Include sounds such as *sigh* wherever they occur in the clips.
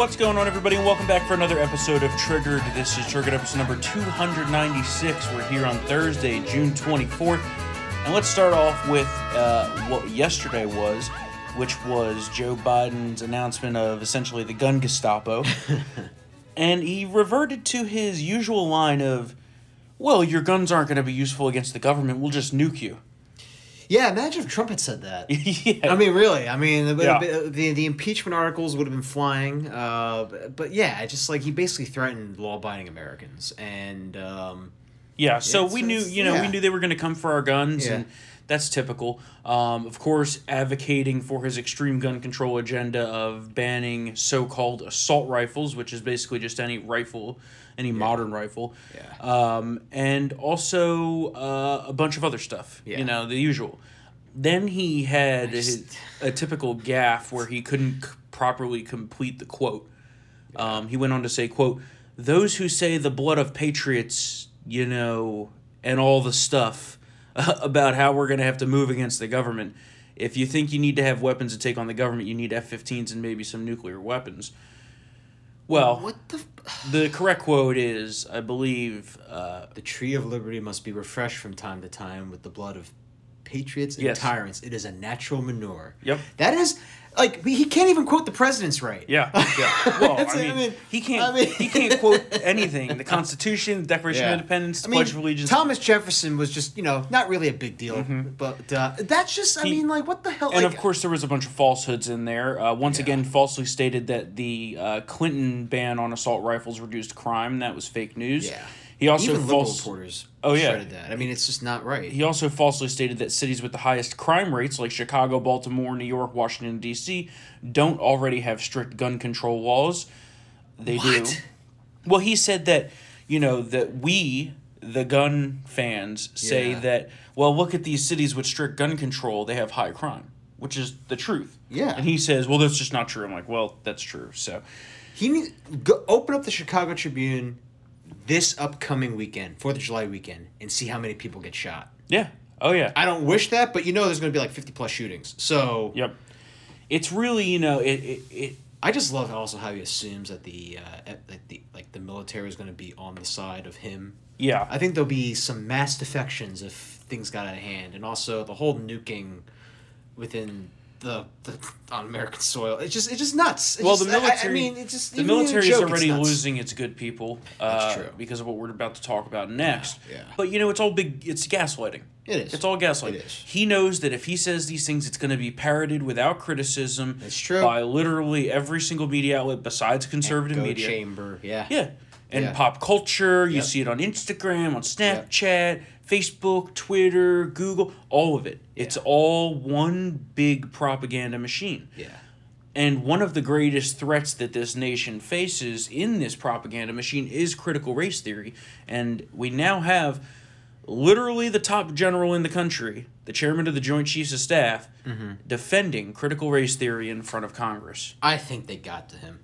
What's going on, everybody, and welcome back for another episode of Triggered. This is Triggered episode number 296. We're here on Thursday, June 24th. And let's start off with uh, what yesterday was, which was Joe Biden's announcement of essentially the gun Gestapo. *laughs* and he reverted to his usual line of, well, your guns aren't going to be useful against the government, we'll just nuke you. Yeah, imagine if Trump had said that. *laughs* yeah. I mean, really. I mean, the, Yeah. the, the impeachment articles would have been flying. Uh, but, yeah, just like he basically threatened law-abiding Americans, and um, Yeah, so we knew, you know, we knew they were going to come for our guns, Yeah. and that's typical. Um, of course, advocating for his extreme gun control agenda of banning so-called assault rifles, which is basically just any rifle, any modern rifle, Yeah. um, and also uh, a bunch of other stuff. Yeah. You know, the usual. Then he had just- his, a typical gaff where he couldn't c- properly complete the quote. Um, he went on to say, "quote Those who say the blood of patriots, you know, and all the stuff *laughs* about how we're going to have to move against the government. If you think you need to have weapons to take on the government, you need F-15s and maybe some nuclear weapons." Well, what the f- *sighs* the correct quote is, I believe, uh, the tree of liberty must be refreshed from time to time with the blood of patriots and Yes. tyrants. It is a natural manure. Yep. That is like he can't even quote the president's right. Yeah, yeah. *laughs* Well, It's- I mean, he can't. I mean- he can't quote *laughs* anything. The Constitution, the Declaration Yeah. of Independence, I the mean, Pledge of Allegiance. Thomas Jefferson was just, you know, not really a big deal, but uh, that's just, I Mm-hmm. He- mean, like, what the hell? and like, of course, there was a bunch of falsehoods in there. Uh, once Yeah. again, falsely stated that the uh, Clinton ban on assault rifles reduced crime. That was fake news. Yeah. He also even false. reporters Oh, yeah. shredded that. I mean, it's just not right. He also falsely stated that cities with the highest crime rates, like Chicago, Baltimore, New York, Washington D.C., don't already have strict gun control laws. They do. Well, he said that you know that we, the gun fans, say Yeah. that well, look at these cities with strict gun control; they have high crime, which is the truth. Yeah. And he says, well, that's just not true. I'm like, well, that's true. So, He needs go open up the Chicago Tribune this upcoming weekend, Fourth of July weekend, and see how many people get shot. yeah. Oh yeah. I don't wish that, but you know, there's going to be like 50 plus shootings. So Yep. It's really you know it it. it I just love also how he assumes that the uh, that the like the military is going to be on the side of him. yeah. I think there'll be some mass defections if things got out of hand, and also the whole nuking within the, the on American soil. It's just it's just nuts. It's Well, just- the I- I- military. I, mean, it's just the even in a military is joke, it's already losing its good people. Uh, That's true. Because of what we're about to talk about next. yeah. But you know, it's all big. It's gaslighting. It is. It's all gaslighting. It is. He knows that if he says these things, it's going to be parroted without criticism. It's true. By literally every single media outlet besides conservative Echo media. chamber. Yeah. Yeah. And Yeah. pop culture, you see it on Instagram, on Snapchat, Facebook, Twitter, Google, all of it. It's Yeah. all one big propaganda machine. Yeah. And one of the greatest threats that this nation faces in this propaganda machine is critical race theory. And we now have literally the top general in the country, the chairman of the Joint Chiefs of Staff, Mm-hmm. defending critical race theory in front of Congress. I think they got to him.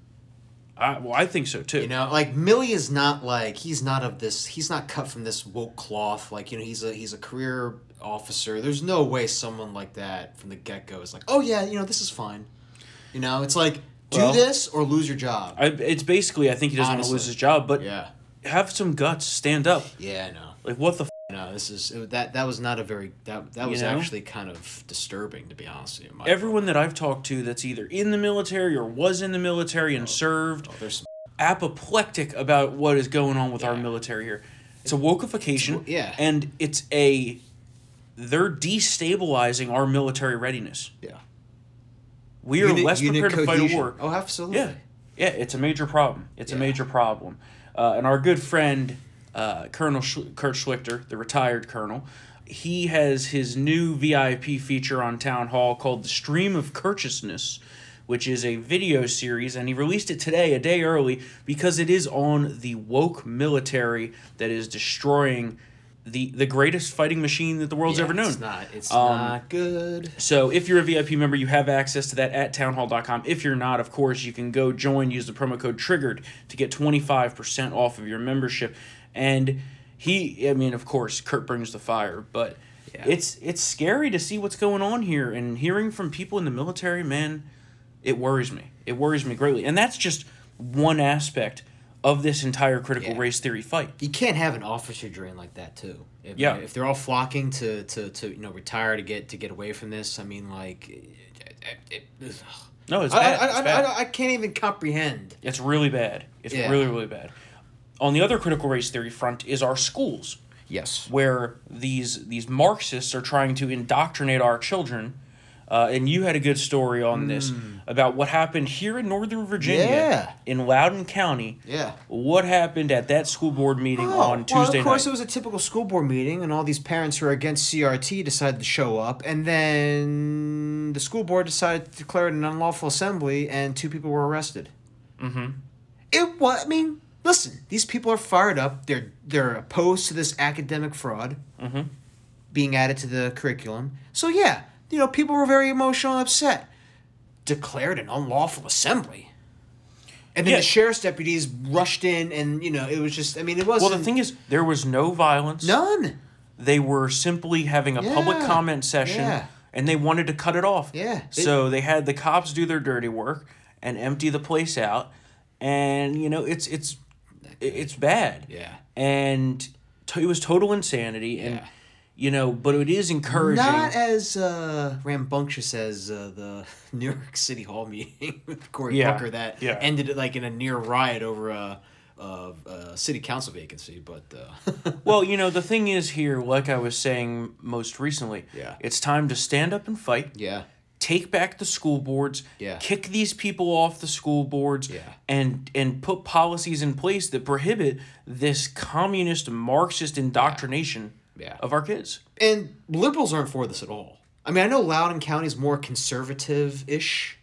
I, well, I think so too. You know, like Milley is not like he's not of this. He's not cut from this woke cloth. Like you know, he's a he's a career officer. There's no way someone like that from the get go is like, oh yeah, you know, this is fine. You know, it's like do Well- this or lose your job. I, it's basically, I think he doesn't want to lose his job, but yeah, have some guts, stand up. yeah, I know. Like, what the f? You know, this is it, that. That was not a very that that You was know? actually kind of disturbing to be honest with you. Everyone that I've talked to that's either in the military or was in the military and served oh, there's some, apoplectic about what is going on with our military here. It's a wokeification. It's- yeah. And it's a they're destabilizing our military readiness. yeah. We are Unit- less prepared to fight a war. Oh, absolutely. Yeah. Yeah, it's a major problem. It's a major problem. Uh, and our good friend, uh, Colonel Sch- Kurt Schlichter, the retired colonel, he has his new VIP feature on Townhall called The Stream of Courteousness, which is a video series. And he released it today, a day early, because it is on the woke military that is destroying the, the greatest fighting machine that the world's Yeah, ever known. It's not. It's Um, not good. So if you're a VIP member, you have access to that at townhall.com. If you're not, of course, you can go join, use the promo code TRIGGERED to get 25% off of your membership. And he, I mean, of course, Kurt brings the fire, but Yeah. it's it's scary to see what's going on here and hearing from people in the military, man, it worries me. It worries me greatly. And that's just one aspect of this entire critical Yeah. race theory fight. You can't have an officer drain like that too. If, Yeah. If they're all flocking to, to, to you know retire to get to get away from this, I mean like, it, it, it, No, it's I, bad. I, it's I, bad. I, I can't even comprehend. It's really bad. It's Yeah. really, really bad. On the other critical race theory front is our schools, Yes. where these these Marxists are trying to indoctrinate our children. Uh, and you had a good story on this about what happened here in Northern Virginia. Yeah. in Loudoun County. Yeah. What happened at that school board meeting on Tuesday Oh, well, of course, night? it was a typical school board meeting, and all these parents who are against CRT decided to show up, and then the school board decided to declare it an unlawful assembly, and two people were arrested. mm-hmm. It was. I mean, listen, these people are fired up. They're they're opposed to this academic fraud Mm-hmm. being added to the curriculum. So yeah, you know, people were very emotional and upset. Declared an unlawful assembly. And then Yeah. the sheriff's deputies rushed in, and you know it was just. I mean, it wasn't Well, the thing is, there was no violence. none. They were simply having a public comment session, Yeah. and they wanted to cut it off. Yeah. So they had the cops do their dirty work and empty the place out, and you know it's it's it's bad. Yeah. And t- it was total insanity, and Yeah. you know, but it is encouraging. Not as uh, rambunctious as uh, the *laughs* New York City Hall meeting *laughs* with Cory Yeah, Booker that yeah. ended it like in a near riot over a, a, a city council vacancy. But uh, *laughs* well, you know, the thing is here, like I was saying most recently, Yeah. it's time to stand up and fight. yeah, take back the school boards, Yeah. kick these people off the school boards, Yeah. and and put policies in place that prohibit this communist Marxist indoctrination Yeah. of our kids. and liberals aren't for this at all. I mean, I know Loudoun County is more conservative-ish,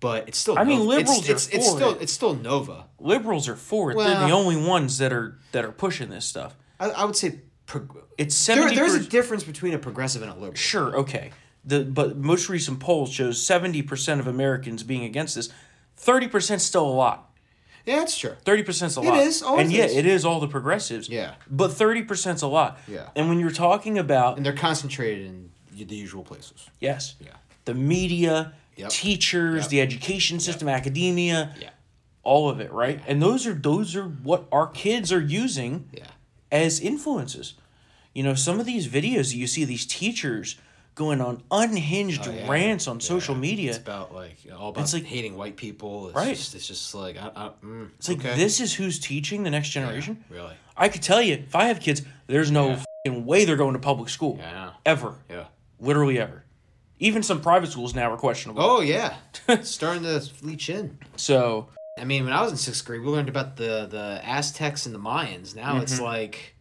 but it's still. I mean, Nova. liberals It's, are it's, for still it. it's still Nova. Liberals are for it. They're the only ones that are that are pushing this stuff. I, I would say. Prog- It's there, seventy. there's a difference between a progressive and a liberal. sure, okay. The but most recent polls shows seventy percent of Americans being against this. Thirty percent still a lot. Yeah, that's true. Thirty percent's a It lot. is, always and yeah, it is all the progressives. Yeah. But thirty percent's a lot. Yeah. And when you're talking about And they're concentrated in the usual places. Yes. Yeah. The media, Yep. teachers, Yep. the education system, academia, Yeah. all of it, right? And those are those are what our kids are using Yeah. as influences. You know, some of these videos you see these teachers going on unhinged Oh, yeah. rants on social media. It's about like all about It's like- hating white people. It's Right. Just, it's just like I, I, mm, It's like this is who's teaching the next Yeah, generation. really. I could tell you, if I have kids, there's no Yeah. way they're going to public school. Yeah. Ever. Yeah. Literally ever. Even some private schools now are questionable. Oh yeah. *laughs* Starting to leach in. So I mean, when I was in sixth grade, we learned about the the Aztecs and the Mayans. Now it's Mm-hmm. like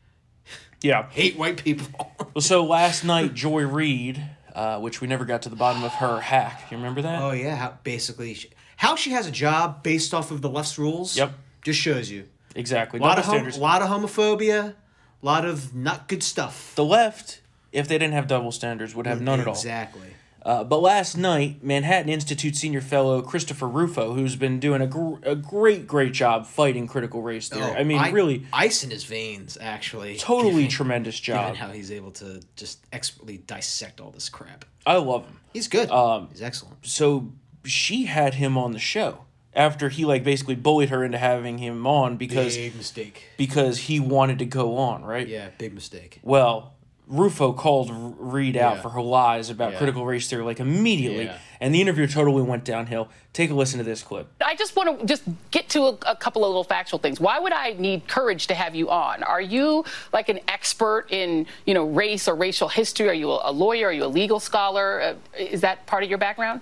yeah. hate white people. *laughs* Well, so last night, Joy Reid, uh, which we never got to the bottom of her hack. You remember that? oh yeah. How, basically, she, how she has a job based off of the left's rules. Yep. Just shows you Exactly. a lot of hom- lot of homophobia, a lot of not good stuff. the left, if they didn't have double standards, would have none at all. Exactly. Uh, but last night, Manhattan Institute senior fellow Christopher Rufo, who's been doing a, gr- a great, great job fighting critical race theory. I mean, Oh, I- really, ice in his veins. Actually, totally given- tremendous given job. how he's able to just expertly dissect all this crap. I love him. He's good. Um, he's excellent. So she had him on the show after he like basically bullied her into having him on because big mistake. because he wanted to go on, right? Yeah, big mistake. Well, Rufo called R- Reid out Yeah. for her lies about Yeah. critical race theory like immediately, Yeah. and the interview totally went downhill. Take a listen to this clip. I just want to just get to a, a couple of little factual things. Why would I need courage to have you on? Are you like an expert in, you know, race or racial history? Are you a, a lawyer? Are you a legal scholar? Uh, is that part of your background?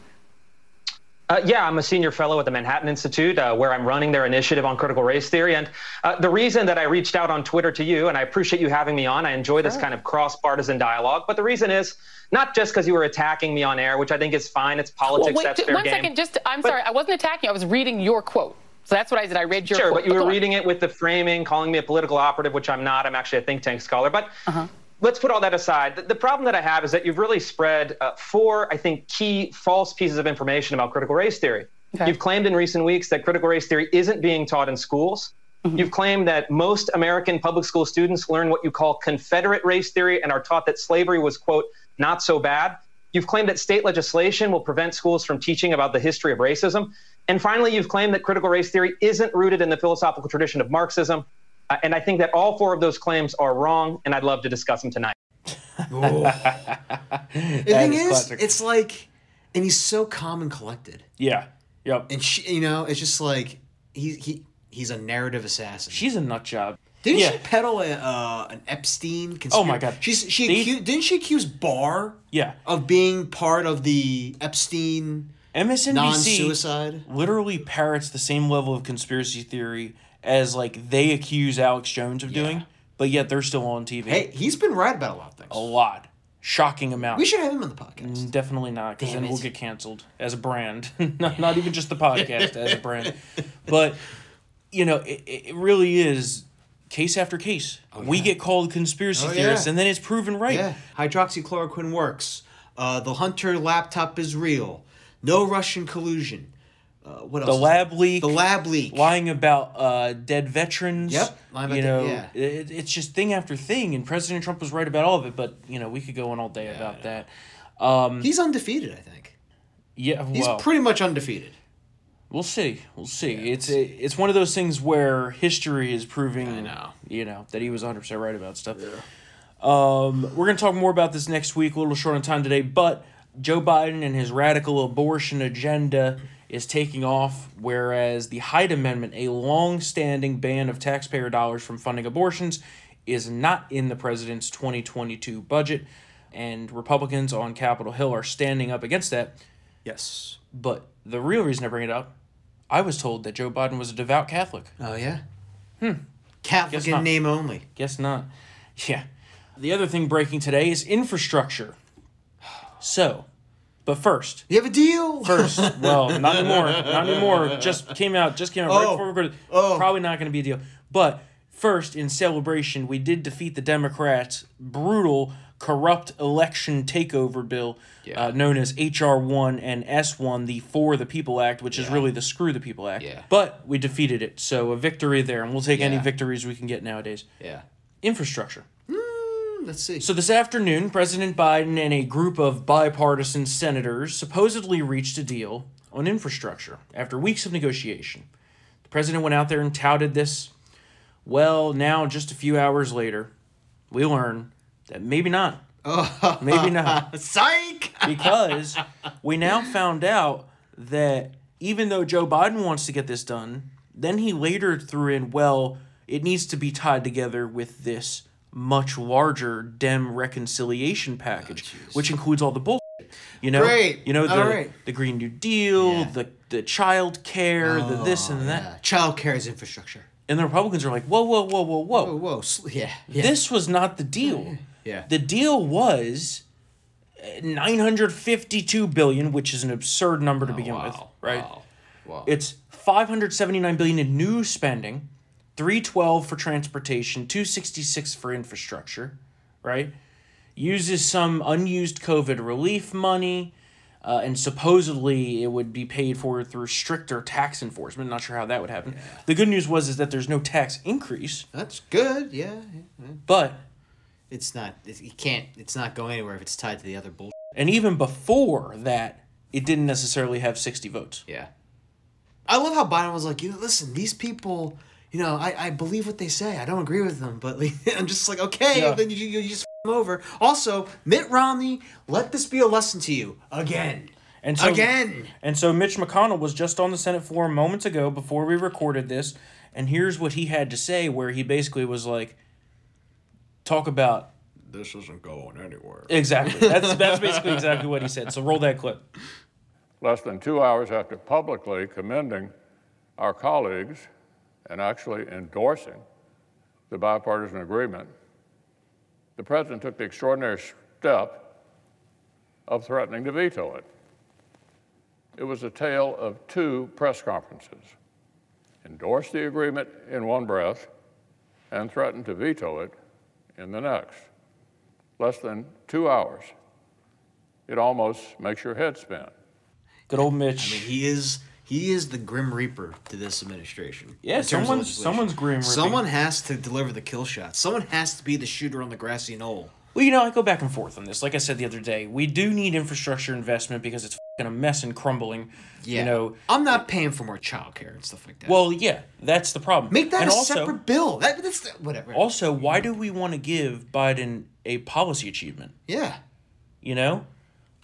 Uh, yeah, I'm a senior fellow at the Manhattan Institute, uh, where I'm running their initiative on critical race theory. And uh, the reason that I reached out on Twitter to you, and I appreciate you having me on, I enjoy this kind of cross partisan dialogue. But the reason is not just because you were attacking me on air, which I think is fine. It's politics. well, wait, that's fair one game. second. Just, I'm sorry. I wasn't attacking you. I was reading your quote. So that's what I did. I read your Sure, quote. but you were reading it with the framing, calling me a political operative, which I'm not. I'm actually a think tank scholar. But Uh-huh. Let's put all that aside. The, the problem that I have is that you've really spread uh, four, I think, key false pieces of information about critical race theory. Okay. You've claimed in recent weeks that critical race theory isn't being taught in schools. Mm-hmm. You've claimed that most American public school students learn what you call Confederate race theory and are taught that slavery was, quote, not so bad. You've claimed that state legislation will prevent schools from teaching about the history of racism. And finally, you've claimed that critical race theory isn't rooted in the philosophical tradition of Marxism. Uh, and I think that all four of those claims are wrong, and I'd love to discuss them tonight. *laughs* the thing is is, classic. it's like, and he's so calm and collected, Yeah. Yep. and she, you know, it's just like he he he's a narrative assassin. She's a nut job. Didn't yeah. she peddle a, uh, an Epstein? Conspiracy? Oh my God. She's she They- accused, didn't she accuse Barr Yeah. of being part of the Epstein MSNBC non-suicide? literally parrots the same level of conspiracy theory as like they accuse Alex Jones of doing, Yeah. but yet they're still on TV. Hey, he's been right about a lot of things. a lot. Shocking amount. We should have him on the podcast. Definitely not, because then we'll get canceled as a brand. *laughs* not, not even just the podcast, as a *laughs* brand. But, you know, it, it really is case after case. we yeah. get called conspiracy Oh, theorists, yeah. and then it's proven right. Yeah, hydroxychloroquine works. Uh, the Hunter laptop is real. No Russian collusion. Uh, what else? The lab leak. The lab leak. lying about uh, dead veterans. Yep, lying you know, yeah. it, it's just thing after thing, and President Trump was right about all of it. But you know, we could go on all day about that. Um, He's undefeated, I think. yeah, He's well, pretty much undefeated. we'll see. We'll see. it's a, it's one of those things where history is proving, know. you know, that he was hundred percent right about stuff. Um, we're gonna talk more about this next week. A little short on time today, but Joe Biden and his radical abortion agenda is taking off, whereas the Hyde Amendment, a long-standing ban of taxpayer dollars from funding abortions, is not in the president's 2022 budget, and Republicans on Capitol Hill are standing up against that. Yes. But the real reason I bring it up, I was told that Joe Biden was a devout Catholic. Oh yeah. Hmm. Catholic in name only. Guess not. Yeah. The other thing breaking today is infrastructure. So, but first, You have a deal. first, *laughs* well, not anymore, not anymore. Just came out, just came out right Oh. before we recorded. Oh. Probably not going to be a deal. But first, in celebration, we did defeat the Democrats' brutal, corrupt election takeover bill, Yeah. uh, known as HR one and S one, the For the People Act, which is really the Screw the People Act. Yeah. But we defeated it, so a victory there, and we'll take any victories we can get nowadays. yeah. Infrastructure. Hmm, Let's see. So this afternoon, President Biden and a group of bipartisan senators supposedly reached a deal on infrastructure after weeks of negotiation. The president went out there and touted this. Well, now just a few hours later, we learn that maybe not. *laughs* Maybe not. Psych. *laughs* Because we now found out that even though Joe Biden wants to get this done, then he later threw in, well, it needs to be tied together with this much larger Dem reconciliation package, which includes all the bullshit. You know, Great. you know the right. the Green New Deal, Yeah. the the child care, the this and that, Yeah. Child care is infrastructure. and the Republicans are like, whoa, whoa, whoa, whoa, whoa, Oh, whoa. Yeah. Yeah. this was not the deal. Yeah. The deal was uh, 952 billion, which is an absurd number to begin with, right? Wow. Wow. It's 579 billion in new spending, 312 for transportation, 266 for infrastructure, right? Uses some unused COVID relief money, uh, and supposedly it would be paid for through stricter tax enforcement. Not sure how that would happen. The good news was is that there's no tax increase, That's good. Yeah. yeah. but It's not. It, you can't. It's not going anywhere if it's tied to the other bull. *laughs* and even before that, it didn't necessarily have 60 votes. Yeah. I love how Biden was like, you know, listen, these people, you know, I, I believe what they say. I don't agree with them, but *laughs* I'm just like, okay, Yeah. then you, you just f- them over. Also, Mitt Romney, let this be a lesson to you again. And so, Again. And so Mitch McConnell was just on the Senate floor moments ago before we recorded this, and here's what he had to say where he basically was like talk about This isn't going anywhere. exactly. That's that's *laughs* basically exactly what he said. So roll that clip. less than two hours after publicly commending our colleagues and actually endorsing the bipartisan agreement, the president took the extraordinary step of threatening to veto it. It was a tale of two press conferences. Endorsed the agreement in one breath and threatened to veto it in the next. Less than two hours. It almost makes your head spin. Good old Mitch. I mean, he is he is the grim reaper to this administration. Yeah, someone's- someone's grim. Someone has to deliver the kill shot. Someone has to be the shooter on the grassy knoll. Well, you know, I go back and forth on this. Like I said the other day, we do need infrastructure investment because it's fing a mess and crumbling. Yeah. You know, I'm not paying for more childcare and stuff like that. well, yeah, that's the problem. make that and a also, separate bill. That, that's whatever. Also, why do we want to give Biden a policy achievement? yeah. You know,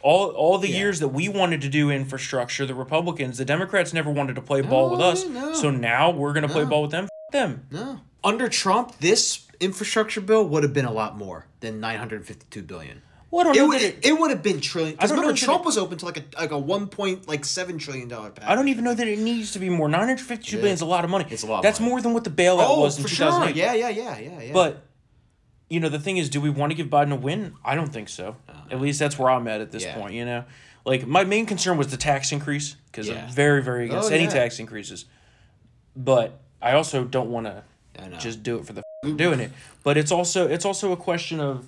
all all the Yeah. years that we wanted to do infrastructure, the Republicans, the Democrats never wanted to play ball with us. no. So now we're gonna play ball with them. F- them. No. Under Trump, this infrastructure bill would have been a lot more than 952 billion. Well, It, that it, it, would have been trillion. I Because remember, Trump it- was open to like a like a one point like seven trillion dollar package. I don't even know that it needs to be more. Nine hundred fifty-two billion is a lot of money. It's a lot That's money. more than what the bailout Oh, was in for two sure. Yeah, yeah, yeah, yeah, yeah. But you know, the thing is, do we want to give Biden a win? I don't think so. At least that's where I'm at at this Uh, Yeah. point. You know, like my main concern was the tax increase because Yeah. I'm very, very against Oh, any yeah. tax increases. But I also don't want to just do it for the f- doing it. But it's also it's also a question of,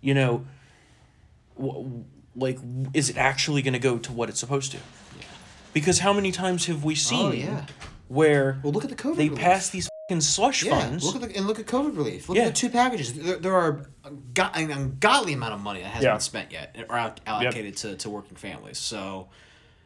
you know, w- like is it actually going to go to what it's supposed to? Because how many times have we seen Oh, yeah. where well, look at the COVID. they pass these fucking slush Yeah, funds? look at the and look at COVID relief. Look Yeah. at the two packages. There, there are a go- an ungodly amount of money that hasn't Yeah. been spent yet or out- allocated to, to working families. So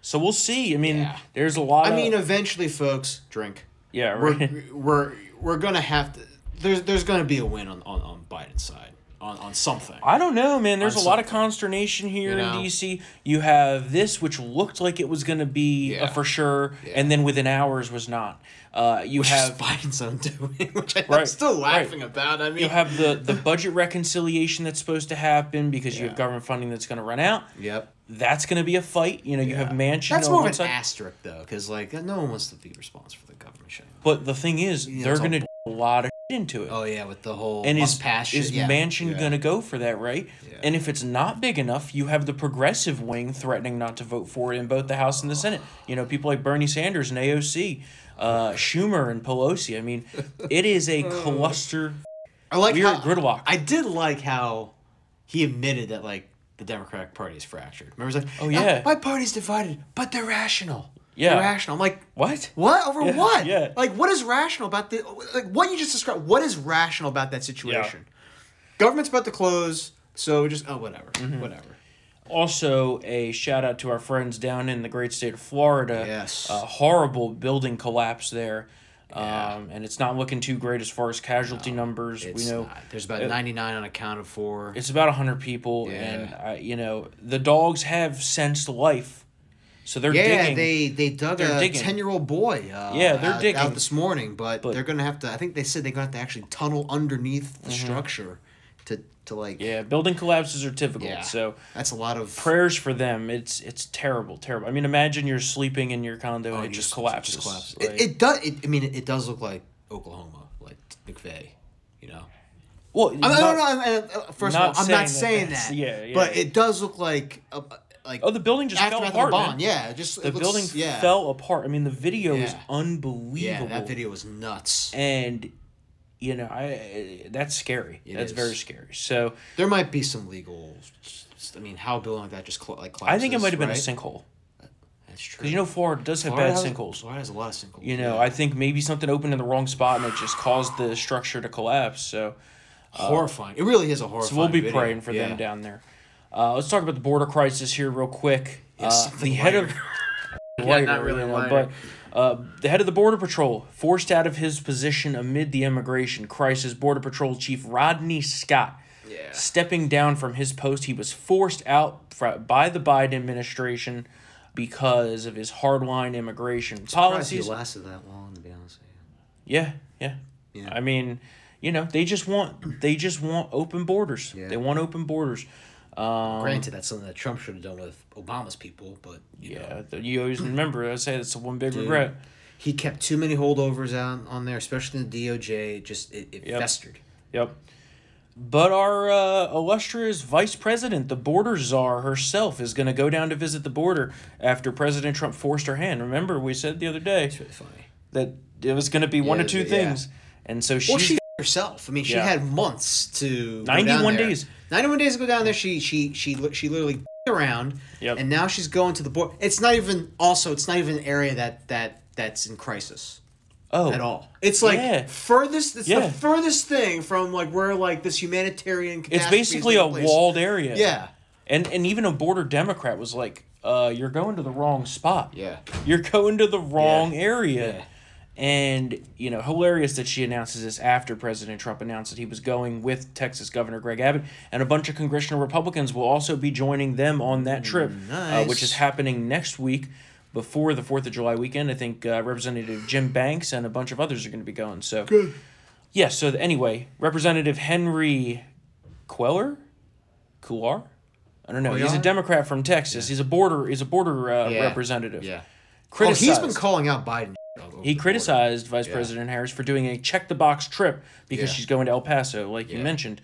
So we'll see. I mean, Yeah. there's a lot. I of, mean, eventually, folks, drink. yeah, right. We're *laughs* we're we're gonna have to. There's there's gonna be a win on on, on Biden's side on on something. I don't know, man. There's a lot of consternation here You in? DC. You have this, which looked like it was going to be Yeah. a for sure, Yeah. and then within hours was not. Uh, you which have is Biden's undoing, which I'm Right, still laughing about. I mean, you have the the *laughs* budget reconciliation that's supposed to happen because you Yeah. have government funding that's going to run out. Yep. That's going to be a fight. You know, you have Manchin. That's on more one of an side, asterisk though, because like no one wants to be responsible for the government shutting. down. but the thing is, they're it's all going to do a lot of into it. Oh yeah, with the whole and is pass shit. is yeah. Manchin yeah. gonna go for that, right? Yeah. And if it's not big enough, you have the progressive wing threatening not to vote for it in both the House and the Senate. You know, people like Bernie Sanders and AOC, uh, Schumer and Pelosi. I mean, *laughs* it is a cluster. I like weird how, gridlock. I did like how he admitted that like the Democratic Party is fractured. Remember, he's like, Oh, yeah. my party's divided, but they're rational. Yeah. they're rational. I'm like, What? what over Yeah, what? yeah. Like, what is rational about the like what you just described? What is rational about that situation? Yeah. Government's about to close, so just oh whatever, Mm-hmm. whatever. Also, a shout out to our friends down in the great state of Florida. Yes. A horrible building collapse there. Yeah. Um, and it's not looking too great as far as casualty numbers. It's we know not. there's about it- 99 unaccounted for. It's about hundred people, Yeah. and uh, you know the dogs have sensed life, so they're yeah, digging. they they dug a ten year old boy. Uh, Yeah, they're out, digging. out this morning, but, But- they're gonna have to. I think they said they're gonna have to actually tunnel underneath the structure to to like. Mm-hmm. yeah, building collapses are difficult. Yeah. So that's a lot of prayers for them. It's it's terrible, terrible. I mean, imagine you're sleeping in your condo Oh, and it just collapses. Just collapses. It, it does. It, I mean, it, it does look like Oklahoma, like McVeigh. You know. well, I mean, not- no, no, uh, first of all, I'm not saying that's- that. yeah, yeah. But it does look like uh, like. Oh, the building just fell apart. man. Yeah, it just The looks, building yeah. fell apart. I mean, the video is unbelievable. Yeah, that video was nuts. And you know, I that's scary. It that's is. very scary. So There might be some legal. I mean, how a building like that just cl- like I think it might have been right? a sinkhole That's true. because you know Florida does have Florida bad has, sinkholes. Florida has a lot of sinkholes. You know, yeah. I think maybe something opened in the wrong spot and it just caused the structure to collapse. So, uh, horrifying. It really is a horrifying. so we'll be video. praying for Yeah. them down there. Uh, let's talk about the border crisis here real quick. Yeah, uh, something the head of *laughs* Yeah, not really you know, but uh, the head of the border patrol forced out of his position amid the immigration crisis. Border Patrol Chief Rodney Scott. Yeah. Stepping down from his post, he was forced out fr- by the Biden administration because of his hardline immigration policies. lasted that long, to be honest with Yeah, yeah. Yeah. I mean, you know, they just want they just want open borders. Yeah. They want open borders. Um. Granted, that's something that Trump should have done with Obama's people, but you yeah, know, you always remember. I say that's the one big Dude. regret. he kept too many holdovers out on there, especially in the DOJ. It just it, it Yep. festered. Yep. But our uh, illustrious vice president, the border czar herself, is going to go down to visit the border after President Trump forced her hand. Remember, we said the other day It's really funny. that it was going to be one Yeah, of two yeah. things, and so Well, she's she herself. I mean, she Yeah. had months to go 91 down there. days. Ninety-one days ago down there. She she she she literally *laughs* around. Yep. And now she's going to the border. It's not even. Also, it's not even an area that that that's in crisis. Oh, at all. It's like Yeah. furthest. It's Yeah. the furthest thing from like where like this humanitarian. It's basically a place. walled area. Yeah. And and even a border Democrat was like, uh, "You're going to the wrong spot. Yeah. You're going to the wrong Yeah. area." Yeah. And you know, hilarious that she announces this after President Trump announced that he was going with Texas Governor Greg Abbott, and a bunch of congressional Republicans will also be joining them on that trip, uh, which is happening next week before the Fourth of July weekend. I think uh, Representative Jim Banks and a bunch of others are going to be going. So, yeah. So anyway, Representative Henry Queller, Coular, I don't know. He's a Democrat from Texas. He's a border. He's a border uh, Yeah. representative. Yeah. Oh, he's been calling out Biden. He criticized Vice Yeah. President Harris for doing a check the box trip because Yeah. she's going to El Paso, like you mentioned,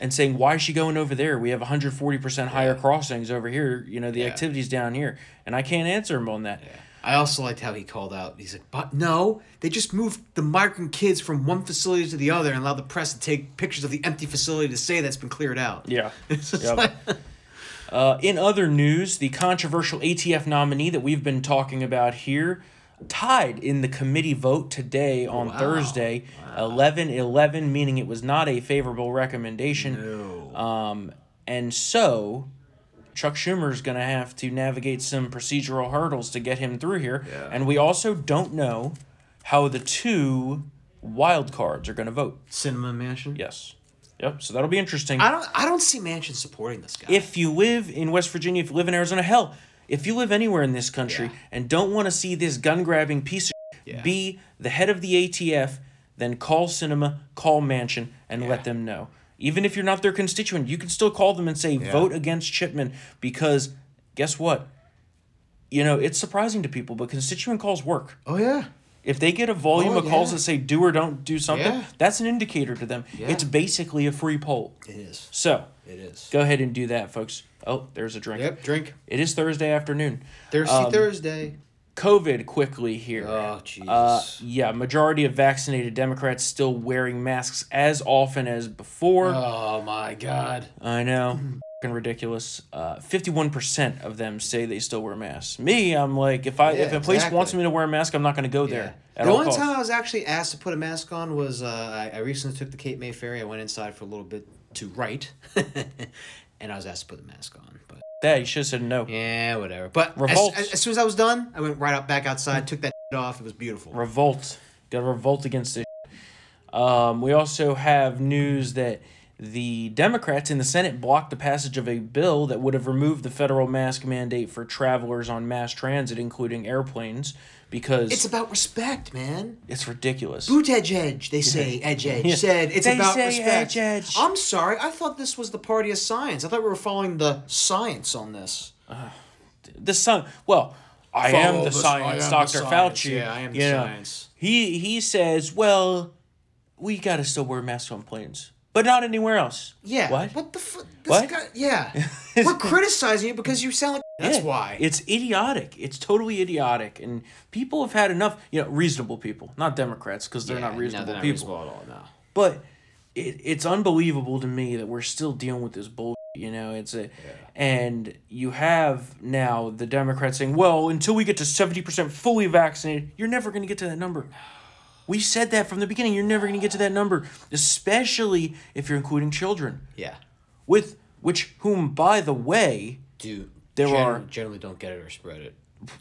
and saying, Why is she going over there? We have 140% higher crossings over here. You know, the activity's down here. And I can't answer him on that. I also liked how he called out. He's like, "But no, they just moved the migrant kids from one facility to the other and allowed the press to take pictures of the empty facility to say that's been cleared out." Yeah. *laughs* Yep. like- Uh, in other news, the controversial ATF nominee that we've been talking about here tied in the committee vote today on wow. Thursday, 11 11, meaning it was not a favorable recommendation. No. Um, and so Chuck Schumer's going to have to navigate some procedural hurdles to get him through here. Yeah. And we also don't know how the two wild cards are going to vote. Sinema Manchin. Yes. Yep. So that'll be interesting. I don't. I don't see Manchin supporting this guy. if you live in West Virginia, if you live in Arizona, hell, if you live anywhere in this country Yeah. and don't want to see this gun grabbing piece of Yeah. be the head of the ATF, then call Sinema, call Manchin, and Yeah. let them know. Even if you're not their constituent, you can still call them and say, vote against Chipman because guess what? You know, it's surprising to people, but constituent calls work. oh yeah. If they get a volume Oh, of calls yeah. that say do or don't do something, Yeah. that's an indicator to them. Yeah. It's basically a free poll. It is. So, It is. Go ahead and do that, folks. Oh, there's a drink. Yep. Drink. It is Thursday afternoon. Thirsty Um, Thursday. COVID quickly here. Oh Jesus. Uh, yeah, majority of vaccinated Democrats still wearing masks as often as before. oh my God. I know. *clears throat* Fucking ridiculous. Uh, Fifty-one percent of them say they still wear masks. Me, I'm like, if I if a place exactly. wants me to wear a mask, I'm not going to go Yeah. there. At The all only time I was actually asked to put a mask on was uh, I, I recently took the Cape May ferry. I went inside for a little bit to write, *laughs* and I was asked to put the mask on. But Yeah, you should have said no. yeah, whatever. But as, Revolt. as, as soon as I was done, I went right out back outside, took that off. It was beautiful. revolt. Got to revolt against this. Um, we also have news that the Democrats in the Senate blocked the passage of a bill that would have removed the federal mask mandate for travelers on mass transit, including airplanes, because It's about respect, man. it's ridiculous. Boot *laughs* edge edge, they say. Edge edge Yeah. said it's They about say respect. edge edge. I'm sorry. I thought this was the party of science. I thought we were following the science on this. Uh, the sun. Well, I am the the- science, am the Doctor science. Fauci. Yeah, I am the know. science. He he says, well, we got to still wear masks on planes, but not anywhere else. Yeah. What? What the fuck? What? Guy, yeah. *laughs* We're criticizing you because you sound like. *laughs* That's Yeah, why. It's idiotic. It's totally idiotic. And people have had enough, you know, reasonable people, not Democrats, because they're Yeah, not no, reasonable they're not people. reasonable at all, no. But it, it's unbelievable to me that we're still dealing with this bullshit. You know, it's a, and you have now the Democrats saying, well, until we get to 70% fully vaccinated, you're never going to get to that number. *sighs* *sighs* We said that from the beginning. You're never going to get to that number, especially if you're including children, Yeah. with which, whom, by the way, Dude, There gen- are- generally don't get it or spread it.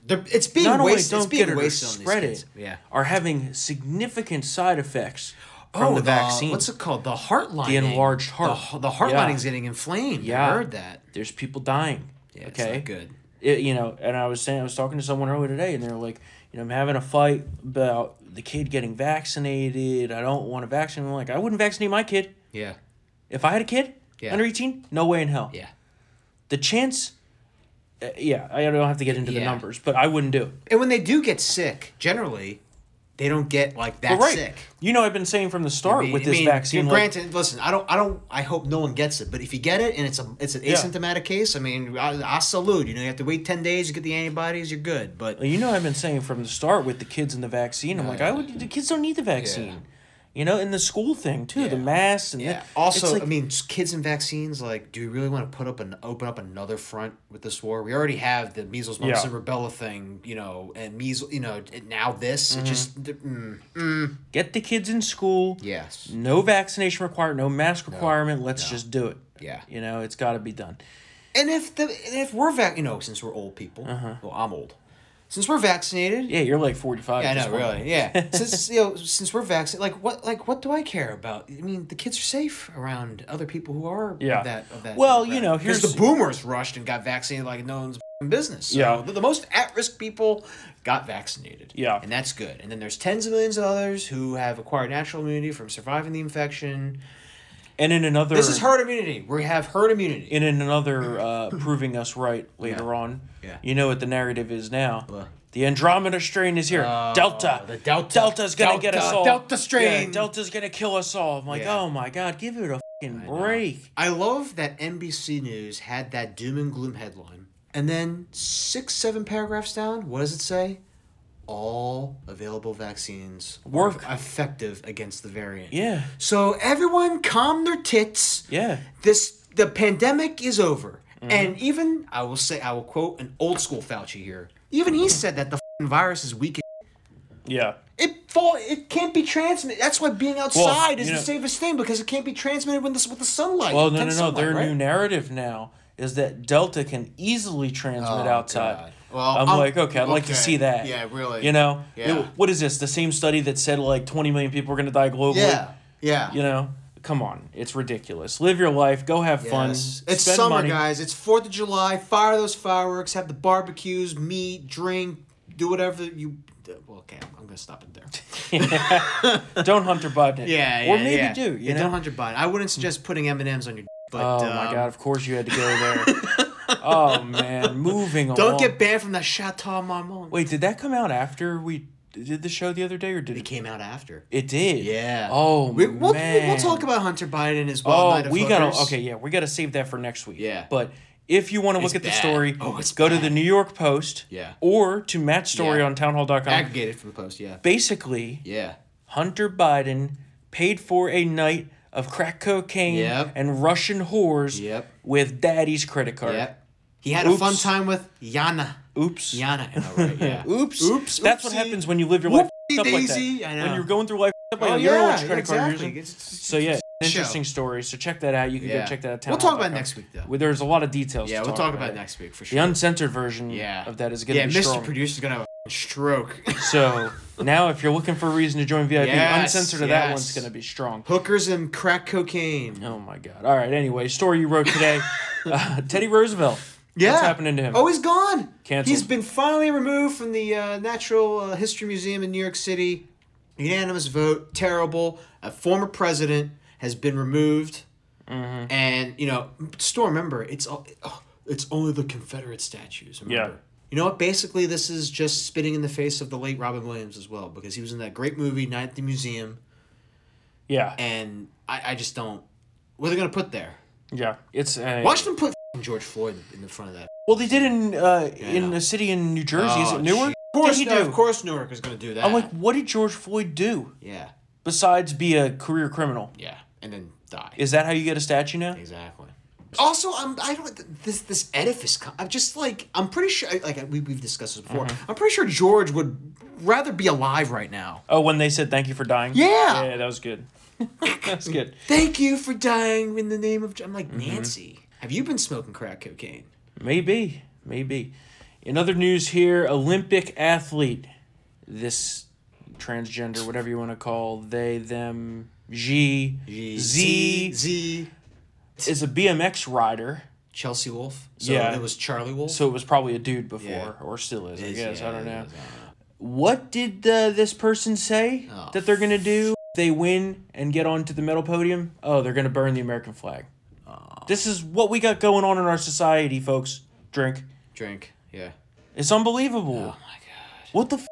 They're, it's being not only wasted. don't it's being get it or wasted on spread it. Yeah. are having significant side effects from oh, the vaccine. What's it called? The heart lining. The enlarged heart. The, the heart Yeah. lining's getting inflamed. Yeah. I heard that. There's people dying. Yeah, okay, not good. It, you know, and I was saying I was talking to someone earlier today, and they're like, you know, I'm having a fight about the kid getting vaccinated. I don't want to vaccinate. I'm like, I wouldn't vaccinate my kid Yeah. if I had a kid Yeah. under 18. No way in hell. Yeah. The chance. Uh, yeah, I don't have to get into the numbers, but I wouldn't do it. And when they do get sick, generally, they don't get like that But right, sick. you know, I've been saying from the start I mean- with I this mean, vaccine. like- Granted, listen, I don't, I don't, I hope no one gets it. But if you get it and it's a, it's an Yeah. asymptomatic case, I mean, I, I salute. You know, you have to wait ten days, you get the antibodies, you're good. But Well, You know, I've been saying from the start with the kids and the vaccine. I'm like, I would. The kids don't need the vaccine. You know, in the school thing too, the Yeah. masks and Yeah. the- Also, like- I mean, kids and vaccines. Like, do we really want to put up and open up another front with this war? We already have the measles, mumps, Yeah. and rubella thing, you know, and measles. You know, and now this. Mm-hmm. It just mm, get the kids in school. yes, No vaccination required, no mask requirement. Let's just do it. Yeah. You know, it's got to be done. and if the and if we're vac, you know, since we're old people, Uh-huh. well, I'm old. Since we're vaccinated, Yeah, you're like 45. Yeah, I know, really. Yeah. *laughs* since you know, since we're vaccinated, like what, like what do I care about? I mean, the kids are safe around other people who are Yeah. of that of that. Well, you know, here's- the boomers rushed and got vaccinated like no one's business. So Yeah. the, the most at risk people got vaccinated. Yeah. and that's good. And then there's tens of millions of others who have acquired natural immunity from surviving the infection. And in another, This is herd immunity. We have herd immunity. and in another, uh, proving us right later Yeah. on. Yeah. You know what the narrative is now. What? The Andromeda strain is here. Delta. Oh, the Delta. Delta's gonna get us all. Delta strain. Yeah, Delta's gonna kill us all. I'm like, Yeah. oh my god, give it a fucking break. I love that NBC News had that doom and gloom headline. And then six, seven paragraphs down, what does it say? All available vaccines Work. effective against the variant. Yeah. So everyone calm their tits. Yeah. This the pandemic is over. Mm-hmm. And even I will say I will quote an old school Fauci here. Even he said that the fing virus is weak. Yeah. It fall. It can't be transmitted. That's why being outside is you the safest thing because it can't be transmitted with the with the sunlight. Well, no, no, no. Their right? new narrative now is that Delta can easily transmit Oh, outside. God. Well, I'm, I'm- like, okay, I'd like to see that. Yeah, really. You know, Yeah. It- what is this? The same study that said like 20 million people are going to die globally. Yeah, yeah. You know, come on, it's ridiculous. Live your life, go have fun. It's summer, money. guys. It's Fourth of July. Fire those fireworks. Have the barbecues. Meet, drink, do whatever you. Well, okay, I'm gonna stop it there. *laughs* Don't Hunter Biden it. Yeah, or maybe yeah. do. You yeah, know? don't Hunter Biden. I wouldn't suggest putting M and M's on your. But, oh my um, God! Of course you had to go there. *laughs* oh man, moving on. Don't along. get banned from the Chateau Marmont. Wait, did that come out after we did the show the other day, or did It it? came out after. It did. Yeah. Oh we, we'll, man. We'll talk about Hunter Biden as well. Oh, we gotta. Okay, yeah, we gotta save that for next week. Yeah. But if you want to look It's at the bad. story, Oh, it's go to bad. the New York Post. Yeah. Or to Matt's story Yeah. on townhall.com. Aggregated from the post. Yeah. Basically, Yeah. Hunter Biden paid for a night of crack cocaine Yep. and Russian whores Yep. with daddy's credit card. Yep. He had a fun Oops. time with Yana. Oops. Yana. I know, right? Yeah. *laughs* Oops. Oops. That's what oopsie. happens when you live your life Whoopsie up like that. daisy, I know. When you're going through life up like Oh, that, you don't yeah, credit card using. So yeah, interesting show. story. So check that out. You can Yeah. go check that out. We'll talk about next week, though. There's a lot of details. Yeah, we'll talk about it it. next week for sure. The uncensored version yeah. of that is going to yeah, be Mr. strong. Producer's gonna have a stroke. *laughs* So now, if you're looking for a reason to join VIP, Yes, uncensored of that one's going to be strong. Hookers and crack cocaine. Oh my god! All right. Anyway, story you wrote today. *laughs* uh, Teddy Roosevelt. Yeah. What's happening to him? Oh, he's gone. Canceled. He's been finally removed from the uh, Natural uh, History Museum in New York City. Unanimous vote. Terrible. A former president has been removed. Mm-hmm. And you know, still remember, it's all, oh, it's only the Confederate statues. Remember. Yeah. You know what? Basically, this is just spitting in the face of the late Robin Williams as well, because he was in that great movie Night at the Museum, yeah. and I, I just don't. What are they gonna put there? Yeah. It's uh, Watch them put f***ing *laughs* George Floyd in the front of that. Well, they did in uh, in a city in New Jersey. is Oh, it Newark? gee. Of course, no, do? of course, Newark is gonna do that. I'm like, what did George Floyd do yeah, besides be a career criminal? yeah, and then die. Is that how you get a statue now? Exactly. Also, I'm I don't this this edifice. I'm just like I'm pretty sure. Like we we've discussed this before. Mm-hmm. I'm pretty sure George would rather be alive right now. Oh, when they said thank you for dying. Yeah. Yeah, that was good. *laughs* That's good. Thank you for dying in the name of. I'm like Mm-hmm. Nancy. Have you been smoking crack cocaine? Maybe, maybe. In other news here, Olympic athlete, this transgender, whatever you want to call they, them, G, Z, Z. is a BMX rider. Chelsea Wolfe. So Yeah. it was Charlie Wolf. So it was probably a dude before, Yeah. or still is, I guess. yeah, I don't know. is, I don't know. What did uh, this person say Oh, that they're going to do if they win and get onto the medal podium? Oh, they're going to burn the American flag. This is what we got going on in our society, folks. Drink. Drink. Yeah. It's unbelievable. Oh my god. What the f-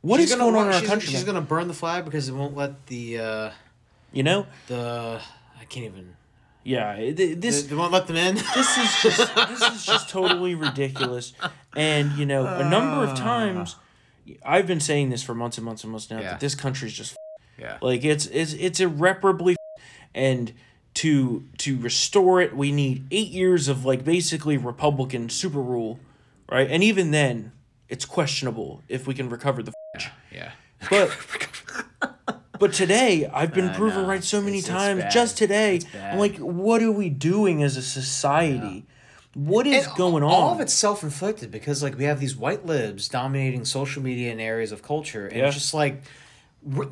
What She's is going on in our she's, country? She's gonna burn the flag because it won't let the uh, You know? the I can't even. Yeah. it- it- This They won't let them in. *laughs* this is just this is just totally ridiculous. And you know, a number of ah. times I've been saying this for months and months and months now Yeah. that this country's just Yeah. Like it's it's it's irreparably and to to restore it we need 8 years of like basically republican super rule, right? And even then it's questionable if we can recover the Yeah. but *laughs* but today I've been I proven know. right so many It's- it's times. bad. Just today, It's bad. I'm like, what are we doing as a society? What is And going on? All of it's self inflicted because like we have these white libs dominating social media and areas of culture, and Yeah. it's just like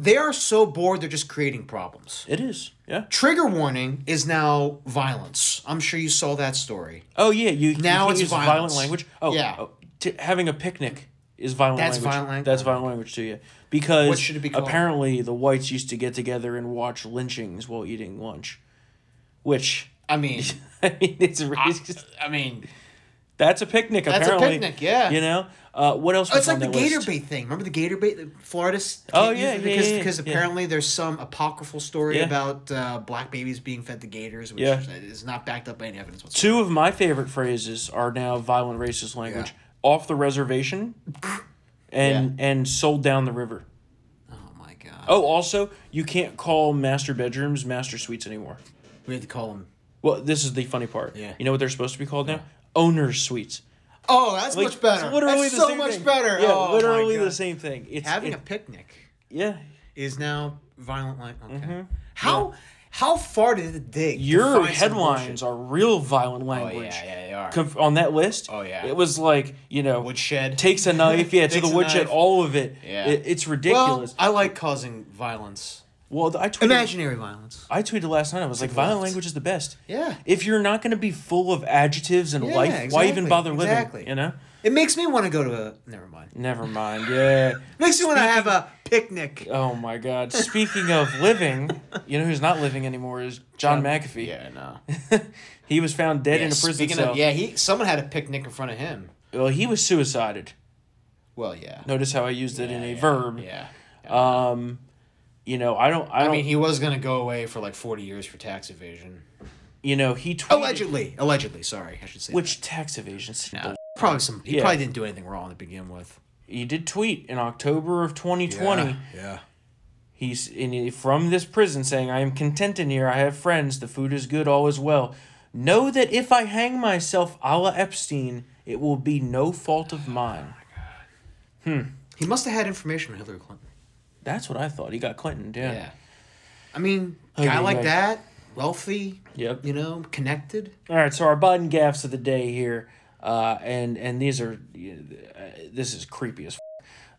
they are so bored they're just creating problems. It is, yeah. Trigger warning is now violence. I'm sure you saw that story. Oh yeah, you Now you it's use violent language. Oh Yeah. oh, t- having a picnic is violent That's language. violent language? That's violent language too. Yeah, because What should it be apparently the whites used to get together and watch lynchings while eating lunch, which I mean, *laughs* I mean it's, it's just- I mean, that's a picnic. That's a apparently, picnic, yeah. You know, uh, what else? oh, it's like the gator list? bait thing. Remember the gator bait? The Florida. Oh, yeah, yeah, because yeah, because yeah. apparently there's some apocryphal story about uh, black babies being fed to gators, which Yeah. is not backed up by any evidence whatsoever. Two of my favorite phrases are now violent racist language: "off the reservation" *laughs* and and "sold down the river." Oh my god. Oh, also, you can't call master bedrooms master suites anymore. We had to call them. Well, this is the funny part. Yeah. You know what they're supposed to be called now? Owners suites. Oh, that's Like, much better. it's literally that's the so same much thing. better. Yeah, oh, literally the same thing. It's Having it- a picnic yeah. Is now violent. Like okay. Mm-hmm. How how far did it dig? Your headlines are real violent language. Oh language. yeah, yeah, they are. Conf- on that list. Oh, yeah. It was like you know Woodshed. takes a knife. Yeah, to the woodshed. All of it. Yeah. It- it's Well, ridiculous. I like causing violence. Well, I tweeted. Imaginary violence. I tweeted last night. I was like, violent language is the best. Yeah. If you're not going to be full of adjectives and Yeah, life, why even exactly, bother living? exactly. You know. It makes me want to go to a. Never mind. Never mind. Yeah. *laughs* Makes me want to have a picnic. Oh my God. Speaking of living, you know who's not living anymore is John McAfee. Yeah, no. *laughs* He was found dead Yeah, in a prison speaking cell. of, yeah, he someone had a picnic in front of him. Well, he was suicided. Well, yeah. Notice how I used it in a yeah, verb. Yeah. Um, you know, I don't. I, I don't. mean, he was gonna go away for like forty years for tax evasion. you know, he tweeted. Allegedly, allegedly. Sorry, I should say. Which tax evasion? that. No, probably some. He Yeah. probably didn't do anything wrong to begin with. He did tweet in October of 2020. Yeah. He's in, from this prison saying, I am content in here. I have friends. The food is good. All is well. Know that if I hang myself a la Epstein, it will be no fault of mine. Oh hmm. He must have had information from Hillary Clinton. That's what I thought. He got Clinton. Yeah. Yeah. I mean, guy like right. that, wealthy. Yep. You know, connected. All right. So our Biden gaffs of the day here, uh, and and these are this is creepy as. F-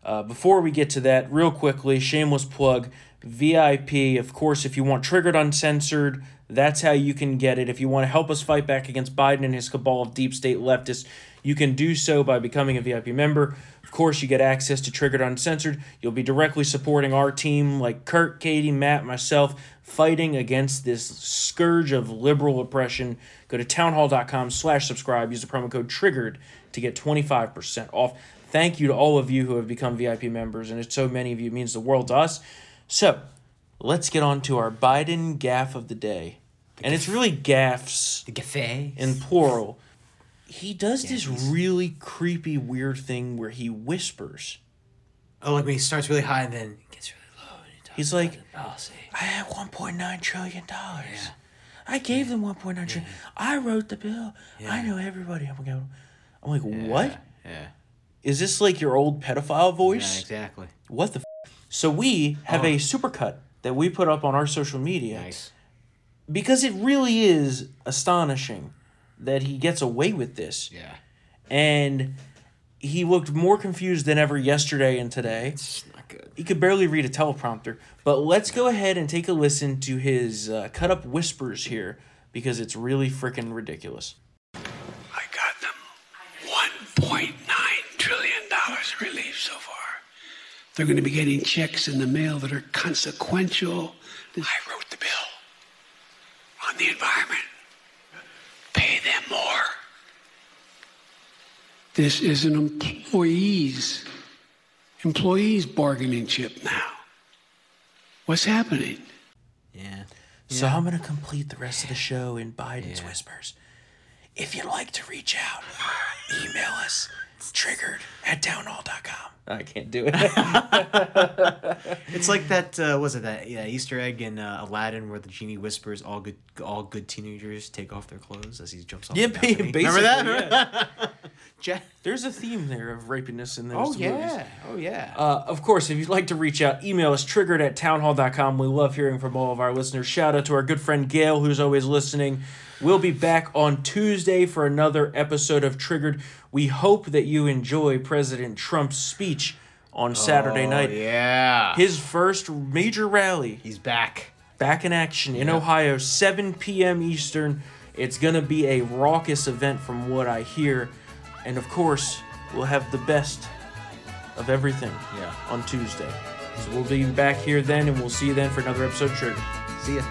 uh, before we get to that, real quickly, shameless plug, VIP. Of course, if you want Triggered Uncensored, that's how you can get it. If you want to help us fight back against Biden and his cabal of deep state leftists, you can do so by becoming a VIP member. Of course, you get access to Triggered Uncensored. You'll be directly supporting our team, like Kurt, Katie, Matt, myself, fighting against this scourge of liberal oppression. Go to townhall.com slash subscribe. Use the promo code TRIGGERED to get 25% off. Thank you to all of you who have become VIP members, and it's so many of you. It means the world to us. So, let's get on to our Biden gaff of the day. And it's really gaffs The cafe. in plural. He does this really creepy, weird thing where he whispers. oh, like when he starts really high and then gets really low. And he talks He's like. I have one point nine trillion dollars. Yeah. I gave them one point nine trillion. I wrote the bill. I know everybody. I'm going. I'm like, what? Yeah. Is this like your old pedophile voice? Yeah, exactly. What the? F-? So we have a supercut that we put up on our social media Nice. because it really is astonishing that he gets away with this. Yeah. And he looked more confused than ever yesterday and today. Not good. He could barely read a teleprompter. But let's go ahead and take a listen to his uh, cut up whispers here because it's really freaking ridiculous. I got them $1.9 trillion relief so far. They're going to be getting checks in the mail that are consequential. I wrote the bill on the environment. Pay them more. This is an employees employees bargaining chip now. What's happening? Yeah. So I'm going to complete the rest of the show in Biden's whispers. If you'd like to reach out, email us Triggered at townhall.com. I can't do it. *laughs* It's like that. Uh, was it that yeah, Easter egg in uh, Aladdin where the genie whispers, "All good, all good teenagers take off their clothes" as he jumps off. yeah, the *laughs* balcony. basically. Remember that? yeah. *laughs* Ja- There's a theme there of rapiness in those oh movies. yeah. Oh yeah. Uh, of course, if you'd like to reach out, email us triggered at townhall.com. We love hearing from all of our listeners. Shout out to our good friend Gail, who's always listening. We'll be back on Tuesday for another episode of Triggered. We hope that you enjoy President Trump's speech on Saturday Oh, night. Yeah. His first major rally He's back. back in action in Ohio, 7 p.m. Eastern. It's going to be a raucous event from what I hear. And of course, we'll have the best of everything Yeah. on Tuesday. So we'll be back here then, and we'll see you then for another episode of Trigger. See ya.